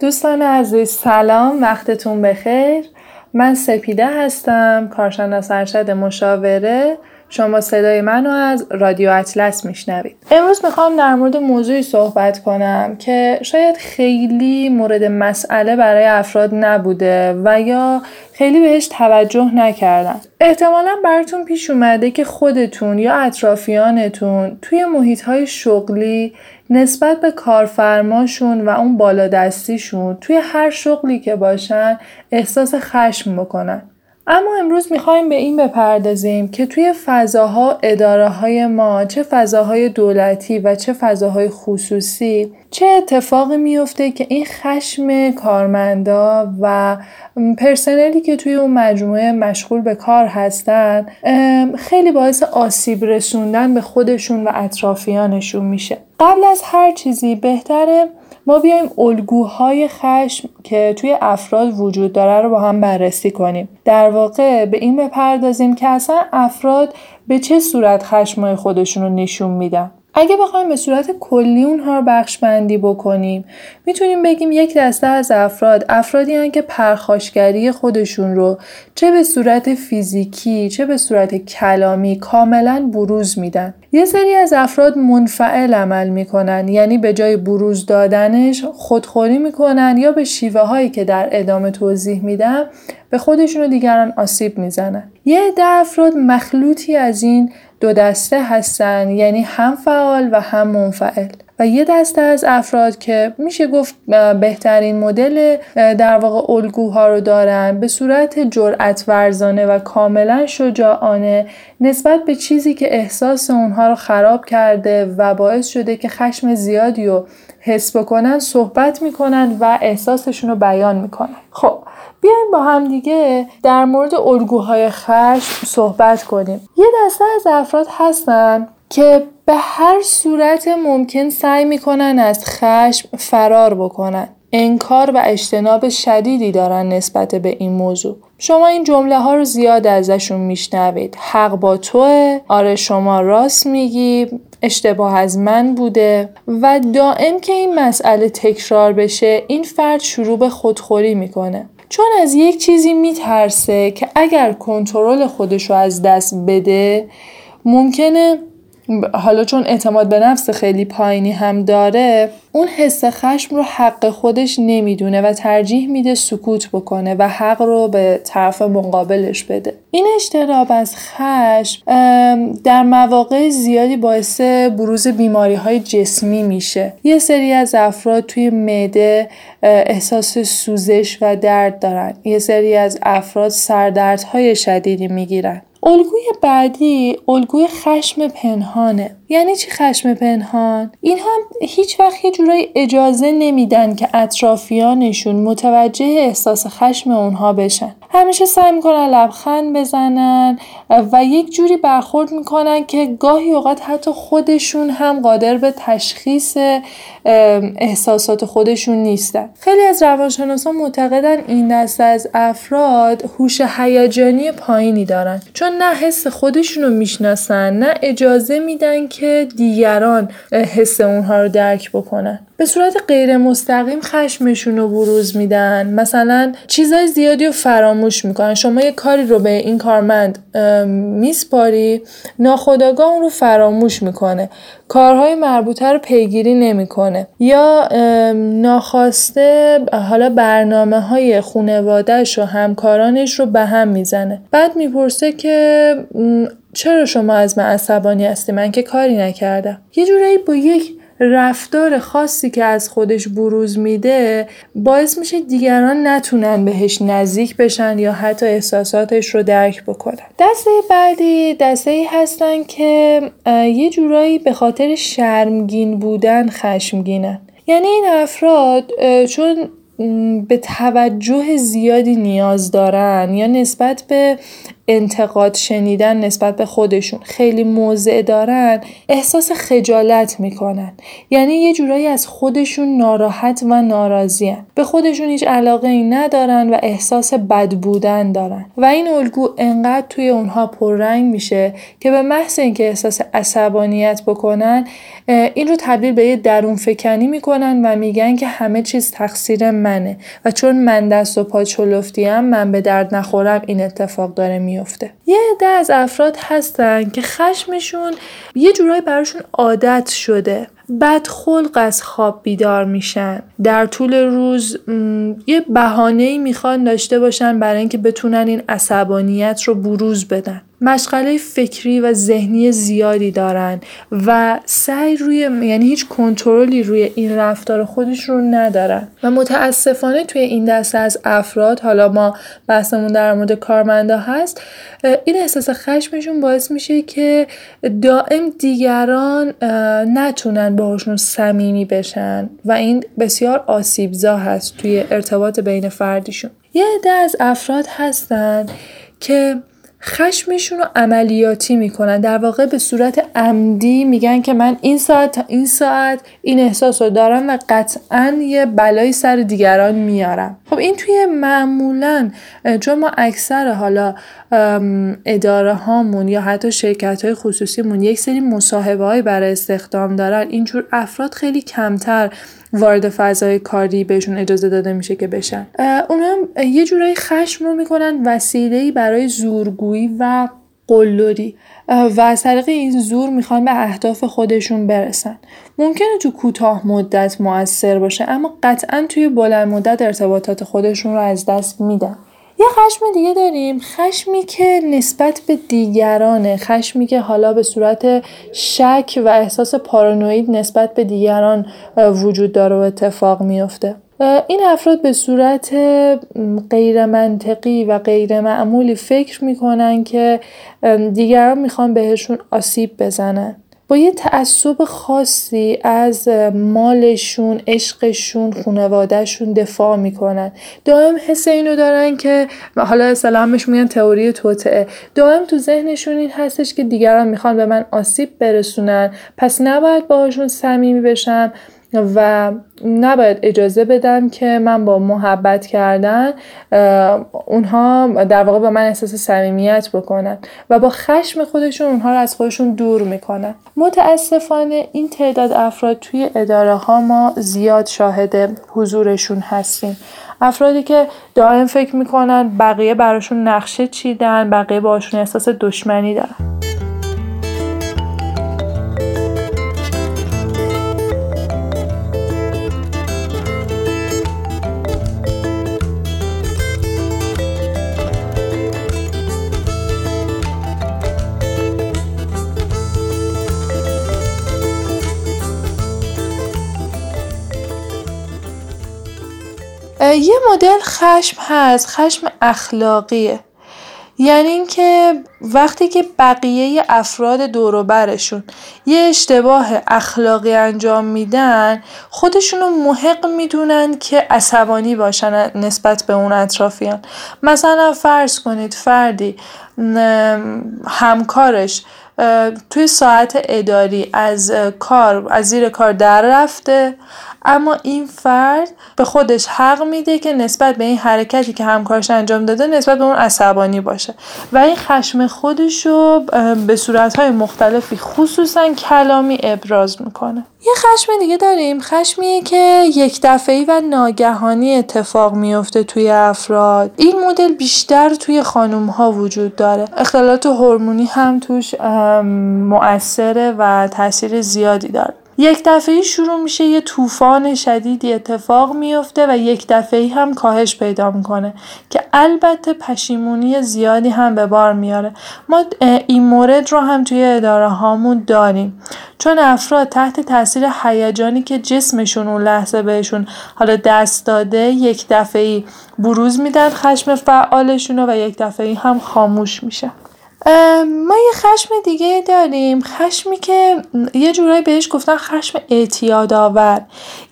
دوستان عزیز سلام وقتتون بخیر. من سپیده هستم کارشناس ارشد مشاوره. شما صدای منو از رادیو اطلس میشنوید. امروز می‌خوام در مورد موضوعی صحبت کنم که شاید خیلی مورد مسئله برای افراد نبوده و یا خیلی بهش توجه نکردن. احتمالا براتون پیش اومده که خودتون یا اطرافیانتون توی محیط های شغلی نسبت به کارفرماشون و اون بالادستیشون توی هر شغلی که باشن احساس خشم بکنن. اما امروز می‌خوایم به این بپردازیم که توی فضاها اداره های ما چه فضاهای دولتی و چه فضاهای خصوصی چه اتفاقی میفته که این خشم کارمندا و پرسنلی که توی اون مجموعه مشغول به کار هستن خیلی باعث آسیب رسوندن به خودشون و اطرافیانشون میشه. قبل از هر چیزی بهتره ما بیایم الگوهای خشم که توی افراد وجود داره رو با هم بررسی کنیم. در واقع به این بپردازیم که اصلا افراد به چه صورت خشمای خودشون رو نشون میدن؟ اگه بخوایم به صورت کلی اونها رو بخش بندی بکنیم می‌تونیم بگیم یک دسته از افراد افرادی هن که پرخاشگری خودشون رو چه به صورت فیزیکی چه به صورت کلامی کاملا بروز میدن. یه سری از افراد منفعل عمل می‌کنن یعنی به جای بروز دادنش خودخوری می‌کنن یا به شیوه هایی که در ادامه توضیح میدم به خودشون و دیگران آسیب می‌زنن. یه عده افراد مخلوطی از این دو دسته هستن یعنی هم فعال و هم منفعل. و یه دسته از افراد که میشه گفت بهترین مدل در واقع الگوها رو دارن به صورت جرأت ورزانه و کاملا شجاعانه نسبت به چیزی که احساس اونها رو خراب کرده و باعث شده که خشم زیادی رو حس بکنن صحبت می‌کنن و احساسشون رو بیان می‌کنن. خب بیایم با هم دیگه در مورد الگوهای خشم صحبت کنیم. یه دسته از افراد هستن که به هر صورت ممکن سعی می‌کنن از خشم فرار بکنن. انکار و اجتناب شدیدی دارن نسبت به این موضوع. شما این جمله ها رو زیاد ازشون میشنوید. حق با توه آره شما راست میگی اشتباه از من بوده. و دائم که این مسئله تکرار بشه این فرد شروع به خودخوری می‌کنه. چون از یک چیزی میترسه که اگر کنترل خودش رو از دست بده ممکنه حالا چون اعتماد به نفس خیلی پایینی هم داره اون حس خشم رو حق خودش نمی‌دونه و ترجیح میده سکوت بکنه و حق رو به طرف مقابلش بده. این اجتناب از خشم در مواقع زیادی باعث بروز بیماری های جسمی میشه. یه سری از افراد توی معده احساس سوزش و درد دارن. یه سری از افراد سردردهای شدیدی می‌گیرن. الگوی بعدی الگوی خشم پنهانه. یعنی چی خشم پنهان؟ این هم هیچ وقت یه جورایی اجازه نمیدن که اطرافیانشون متوجه احساس خشم اونها بشن. همیشه سعی می‌کنن لبخند بزنن و یک جوری برخورد می‌کنن که گاهی اوقات حتی خودشون هم قادر به تشخیص احساسات خودشون نیستن. خیلی از روانشناسان معتقدن این دسته از افراد هوش هیجانی پایینی دارن. چون نه حس خودشون رو می‌شناسن نه اجازه میدن که دیگران حس اونها رو درک بکنن. به صورت غیر مستقیم خشمشون رو بروز میدن. مثلا چیزای زیادی رو فراموش می‌کنن. شما یه کاری رو به این کارمند میسپاری ناخداگاه اون رو فراموش می‌کنه. کارهای مربوطه رو پیگیری نمی‌کنه. یا ناخواسته حالا برنامه های خونوادهش و همکارانش رو به هم می‌زنه. بعد می‌پرسه که چرا شما از من عصبانی هستی؟ من که کاری نکردم. یه جورایی با یک رفتار خاصی که از خودش بروز میده باعث میشه دیگران نتونن بهش نزدیک بشن یا حتی احساساتش رو درک بکنن. دسته بعدی دسته ای هستن که یه جورایی به خاطر شرمگین بودن خشمگینن. یعنی این افراد چون به توجه زیادی نیاز دارن یا نسبت به انتقاد شنیدن نسبت به خودشون خیلی موضع دارن احساس خجالت می‌کنن. یعنی یه جورایی از خودشون ناراحت و ناراضیان به خودشون هیچ علاقه ای ندارن و احساس بد بودن دارن. و این الگو انقدر توی اونها پررنگ میشه که به محض اینکه احساس عصبانیت بکنن این رو تبدیل به یه درون فکنی می‌کنن و میگن که همه چیز تقصیر منه. و چون من دست و پا چلفتیم من به درد نخورم این اتفاق داره میفته. یه عده از افراد هستن که خشمشون یه جورایی براشون عادت شده. بدخلق از خواب بیدار میشن. در طول روز یه بهانه ای می‌خوان داشته باشن برای اینکه بتونن این عصبانیت رو بروز بدن. مشغله فکری و ذهنی زیادی دارن و سعی روی یعنی هیچ کنترلی روی این رفتار خودش رو ندارن. و متاسفانه توی این دسته از افراد حالا ما بحثمون در مورد کارمندا هست این احساس خشمشون باعث میشه که دائم دیگران نتونن باهاشون صمیمی بشن و این بسیار آسیبزا هست توی ارتباط بین فردیشون. یه عده از افراد هستن که خشمشون رو عملیاتی می‌کنن. در واقع به صورت عمدی میگن که من این ساعت تا این ساعت این احساس رو دارم و قطعا یه بلایی سر دیگران میارم. خب این توی معمولا چون ما اکثر حالا اداره هامون یا حتی شرکت های خصوصیمون یک سری مصاحبه برای استخدام دارن. اینجور افراد خیلی کمتر وارد فضای کاری بهشون اجازه داده میشه که بشن. اونا یه جورایی خشم رو می‌کنن وسیله‌ای برای زورگویی و قلدری. و از طریق این زور می‌خوان به اهداف خودشون برسن. ممکنه تو کوتاه مدت موثر باشه اما قطعا توی بلند مدت ارتباطات خودشون رو از دست میدن. یه خشم دیگه داریم. خشمی که نسبت به دیگرانه. خشمی که حالا به صورت شک و احساس پارانوید نسبت به دیگران وجود داره و اتفاق میافته این افراد به صورت غیر منطقی و غیر معمولی فکر می‌کنن که دیگران می‌خوان بهشون آسیب بزنن. با یه تعصب خاصی از مالشون عشقشون خانوادهشون دفاع می‌کنن. دائم حس اینو دارن که حالا اسلامش میگن تئوری توطعه دائم تو ذهنشون این هستش که دیگران می‌خوان به من آسیب برسونن. پس نباید باهاشون صمیمی بشم. و نباید اجازه بدم که من با محبت کردن اونها در واقع به من احساس صمیمیت بکنن و با خشم خودشون اونها رو از خودشون دور می‌کنن. متاسفانه این تعداد افراد توی اداره ها ما زیاد شاهد حضورشون هستیم. افرادی که دائم فکر می‌کنن بقیه براشون نقشه چیدن بقیه باشون احساس دشمنی دارن. یه مدل خشم هست خشم اخلاقیه. یعنی اینکه وقتی که بقیه افراد دوروبرشون یه اشتباه اخلاقی انجام میدن خودشونو محق می‌دونن که عصبانی باشن نسبت به اون اطرافیان. مثلا فرض کنید فردی همکارش توی ساعت اداری از کار از زیر کار در رفته. اما این فرد به خودش حق میده که نسبت به این حرکتی که همکارش انجام داده نسبت به اون عصبانی باشه. و این خشم خودش رو به صورتهای مختلفی خصوصا کلامی ابراز می‌کنه. یه خشم دیگه داریم. خشمیه که یک دفعی و ناگهانی اتفاق میفته توی افراد. این مدل بیشتر توی خانوم ها وجود داره. اختلالات هورمونی هم توش مؤثره و تاثیر زیادی داره. یک دفعه شروع میشه یه طوفان شدیدی اتفاق میفته و یک دفعه هم کاهش پیدا می‌کنه که البته پشیمونی زیادی هم به بار میاره. ما این مورد رو هم توی اداره هامون داریم. چون افراد تحت تاثیر هیجانی که جسمشون اون لحظه بهشون حالا دست داده یک دفعه بروز میدن خشم فعالشون و یک دفعه هم خاموش میشه. ما یه خشم دیگه داریم. خشمی که یه جورایی بهش گفتن خشم اعتیادآور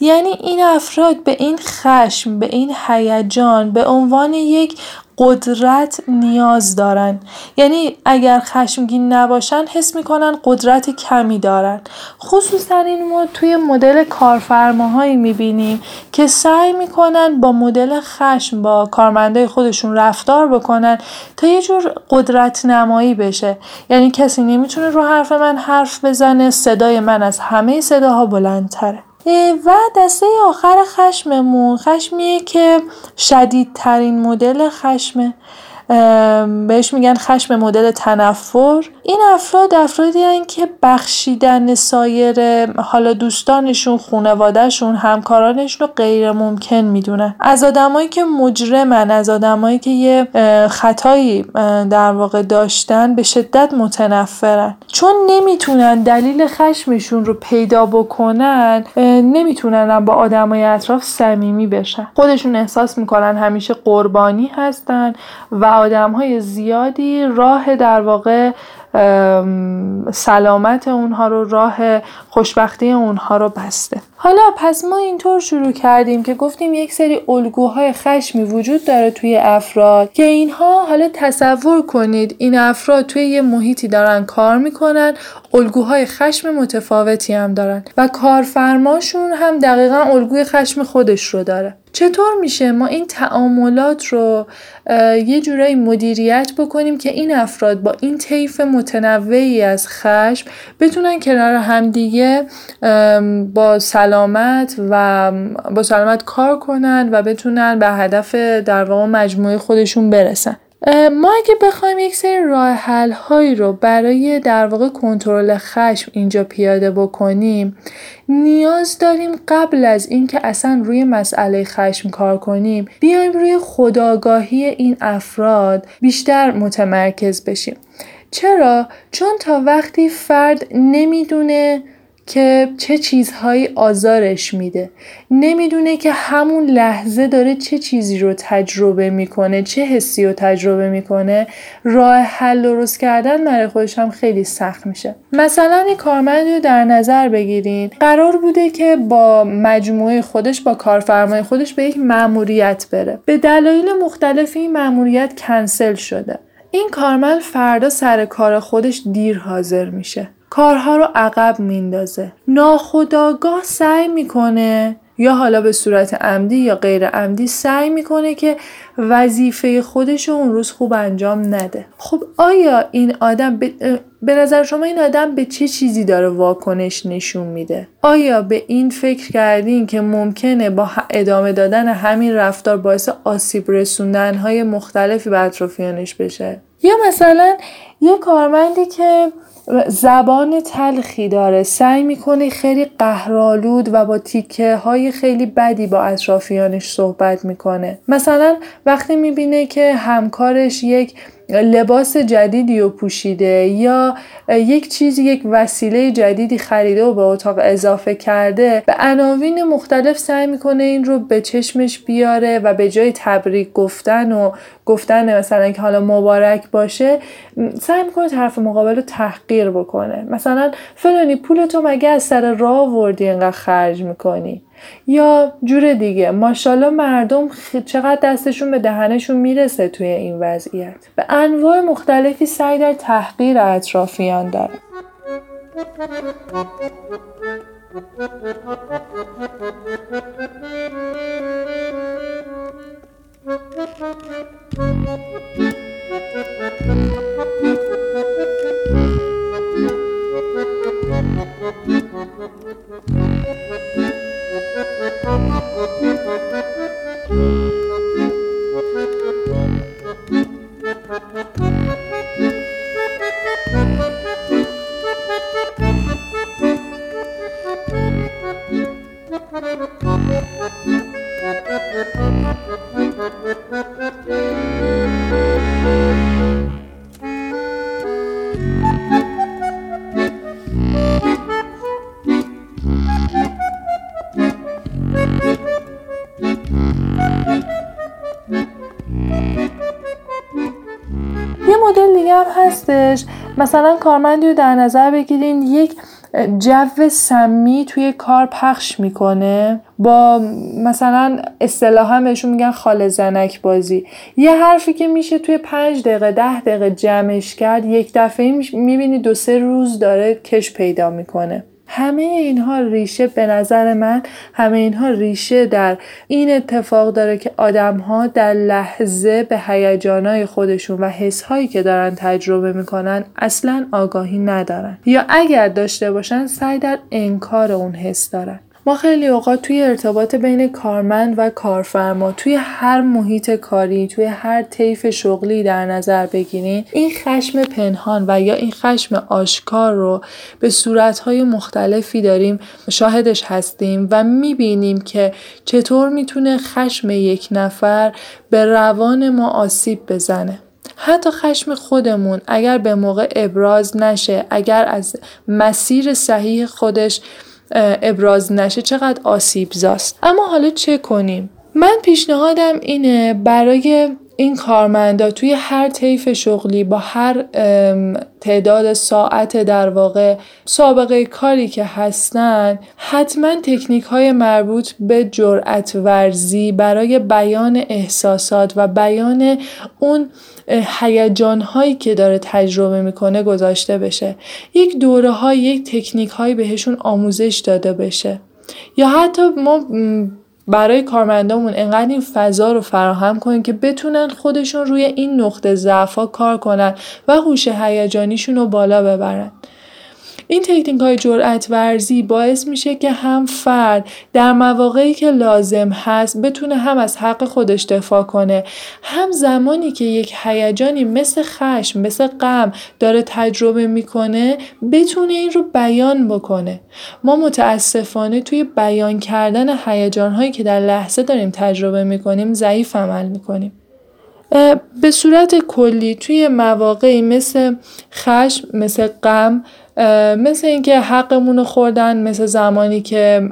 یعنی این افراد به این خشم به این هیجان به عنوان یک قدرت نیاز دارن. یعنی اگر خشمگین نباشن حس می‌کنن قدرت کمی دارن. خصوصا این ما توی مدل کارفرماهایی می‌بینیم که سعی می‌کنن با مدل خشم با کارمنده خودشون رفتار بکنن تا یه جور قدرت نمایی بشه. یعنی کسی نمی‌تونه رو حرف من حرف بزنه صدای من از همه صداها بلندتره. و دسته آخر خشممون. خشمیه که شدیدترین مدل خشمه. بهش میگن خشم مدل تنفر. این افراد افرادی هن که بخشیدن سایر حالا دوستانشون خانوادهشون همکارانشون رو غیر ممکن می‌دونن. از آدمایی که مجرمن از آدمایی که یه خطایی در واقع داشتن به شدت متنفرن. چون نمی‌تونن دلیل خشمشون رو پیدا بکنن نمی‌تونن با آدمای اطراف صمیمی بشن. خودشون احساس می‌کنن همیشه قربانی هستن و آدم های زیادی راه در واقع سلامت اونها رو راه خوشبختی اونها رو بسته. حالا پس ما اینطور شروع کردیم که گفتیم یک سری الگوهای خشمی وجود داره توی افراد که اینها حالا تصور کنید این افراد توی یه محیطی دارن کار می‌کنن الگوهای خشم متفاوتی هم دارن و کارفرماشون هم دقیقا الگوی خشم خودش رو داره. چطور میشه ما این تعاملات رو یه جورایی مدیریت بکنیم که این افراد با این طیف متنوعی از خشم بتونن کنار همدیگه با سلامت و با سلامت کار کنن و بتونن به هدف در واقع مجموعه خودشون برسن. ما اگه بخوایم یک سری راه حل هایی رو برای در واقع کنترل خشم اینجا پیاده بکنیم نیاز داریم قبل از اینکه اصلا روی مسئله خشم کار کنیم بیایم روی خداگاهی این افراد بیشتر متمرکز بشیم. چرا؟ چون تا وقتی فرد نمی‌دونه که چه چیزهایی آزارش میده. نمی‌دونه که همون لحظه داره چه چیزی رو تجربه می‌کنه چه حسی رو تجربه می‌کنه. راه حل درست کردن برای خودش هم خیلی سخت میشه. مثلا این کارمندی رو در نظر بگیرید قرار بوده که با مجموعه خودش با کارفرمای خودش به یک مأموریت بره. به دلایل مختلفی این مأموریت کنسل شده. این کارمند فردا سر کار خودش دیر حاضر میشه. کارها رو عقب میندازه. ناخداگاه سعی می‌کنه یا حالا به صورت عمدی یا غیر عمدی سعی می‌کنه که وظیفه خودش رو اون روز خوب انجام نده. خب آیا این آدم به نظر شما این آدم به چه چیزی داره واکنش نشون میده؟ آیا به این فکر کردین که ممکنه با ادامه دادن همین رفتار باعث آسیب رسوندن های مختلفی به اطرافیانش بشه؟ یا مثلا یه کارمندی که زبان تلخی داره. سعی می‌کنه خیلی قهرالود و با تیکه های خیلی بدی با اطرافیانش صحبت می‌کنه. مثلا وقتی می‌بینه که همکارش یک لباس جدیدی رو پوشیده یا یک چیزی یک وسیله جدیدی خریده و به اتاق اضافه کرده به عناوین مختلف سعی می‌کنه این رو به چشمش بیاره و به جای تبریک گفتن و گفتن مثلا که حالا مبارک باشه سعی می‌کنه طرف مقابل رو تحقیر بکنه. مثلا فلانی پول تو مگه از سر راه وردی انقدر خرج می‌کنی. یا جور دیگه. ماشاءالله مردم چقدر دستشون به دهنشون می‌رسه توی این وضعیت. به انواع مختلفی سعی در تحقیر اطرافیان داره مثلا کارمندی رو در نظر بگیرین یک جو سمی توی کار پخش می‌کنه. با مثلا اصطلاحا بهشون میگن خال زنک بازی. یه حرفی که میشه توی پنج دقیقه ده دقیقه جمعش کرد یک دفعه می‌بینی دو سه روز داره کش پیدا می‌کنه. همه اینها ریشه به نظر من همه اینها ریشه در این اتفاق داره که آدم ها در لحظه به هیجانای خودشون و حسهایی که دارن تجربه می‌کنن اصلا آگاهی ندارن. یا اگر داشته باشن سعی در انکار اون حس دارن. ما خیلی اوقات توی ارتباط بین کارمند و کارفرما توی هر محیط کاری توی هر طیف شغلی در نظر بگیریم این خشم پنهان و یا این خشم آشکار رو به صورتهای مختلفی داریم شاهدش هستیم و می‌بینیم که چطور می‌تونه خشم یک نفر به روان ما آسیب بزنه. حتی خشم خودمون اگر به موقع ابراز نشه اگر از مسیر صحیح خودش ابراز نشه چقدر آسیب زاست. اما حالا چه کنیم؟ من پیشنهادم اینه برای این کارمندا توی هر طیف شغلی با هر تعداد ساعت در واقع سابقه کاری که هستن حتما تکنیک های مربوط به جرأت ورزی برای بیان احساسات و بیان اون هیجان هایی که داره تجربه می‌کنه گذاشته بشه. یک دوره های یک تکنیک هایی بهشون آموزش داده بشه. یا حتی ما برای کارمندامون انقدر این فضا رو فراهم کنیم که بتونن خودشون روی این نقطه ضعفا کار کنن و هوش هیجانیشون رو بالا ببرن. این تکنیک های جرأت ورزی باعث میشه که هم فرد در مواقعی که لازم هست بتونه هم از حق خودش دفاع کنه. هم زمانی که یک هیجانی مثل خشم مثل غم داره تجربه می‌کنه بتونه این رو بیان بکنه. ما متاسفانه توی بیان کردن هیجان هایی که در لحظه داریم تجربه می‌کنیم ضعیف عمل می‌کنیم. به صورت کلی توی مواقعی مثل خشم مثل غم مثل اینکه حقمون رو خوردن مثل زمانی که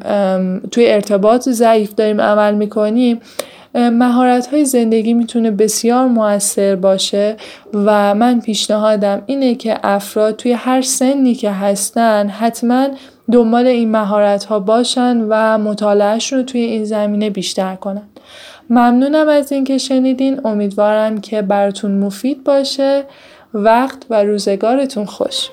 توی ارتباط ضعیف داریم عمل می‌کنیم مهارت های زندگی می‌تونه بسیار موثر باشه و من پیشنهادم اینه که افراد توی هر سنی که هستن حتما دنبال این مهارت ها باشن و مطالعهشون رو توی این زمینه بیشتر کنن. ممنونم از اینکه شنیدین. امیدوارم که براتون مفید باشه. وقت و روزگارتون خوش.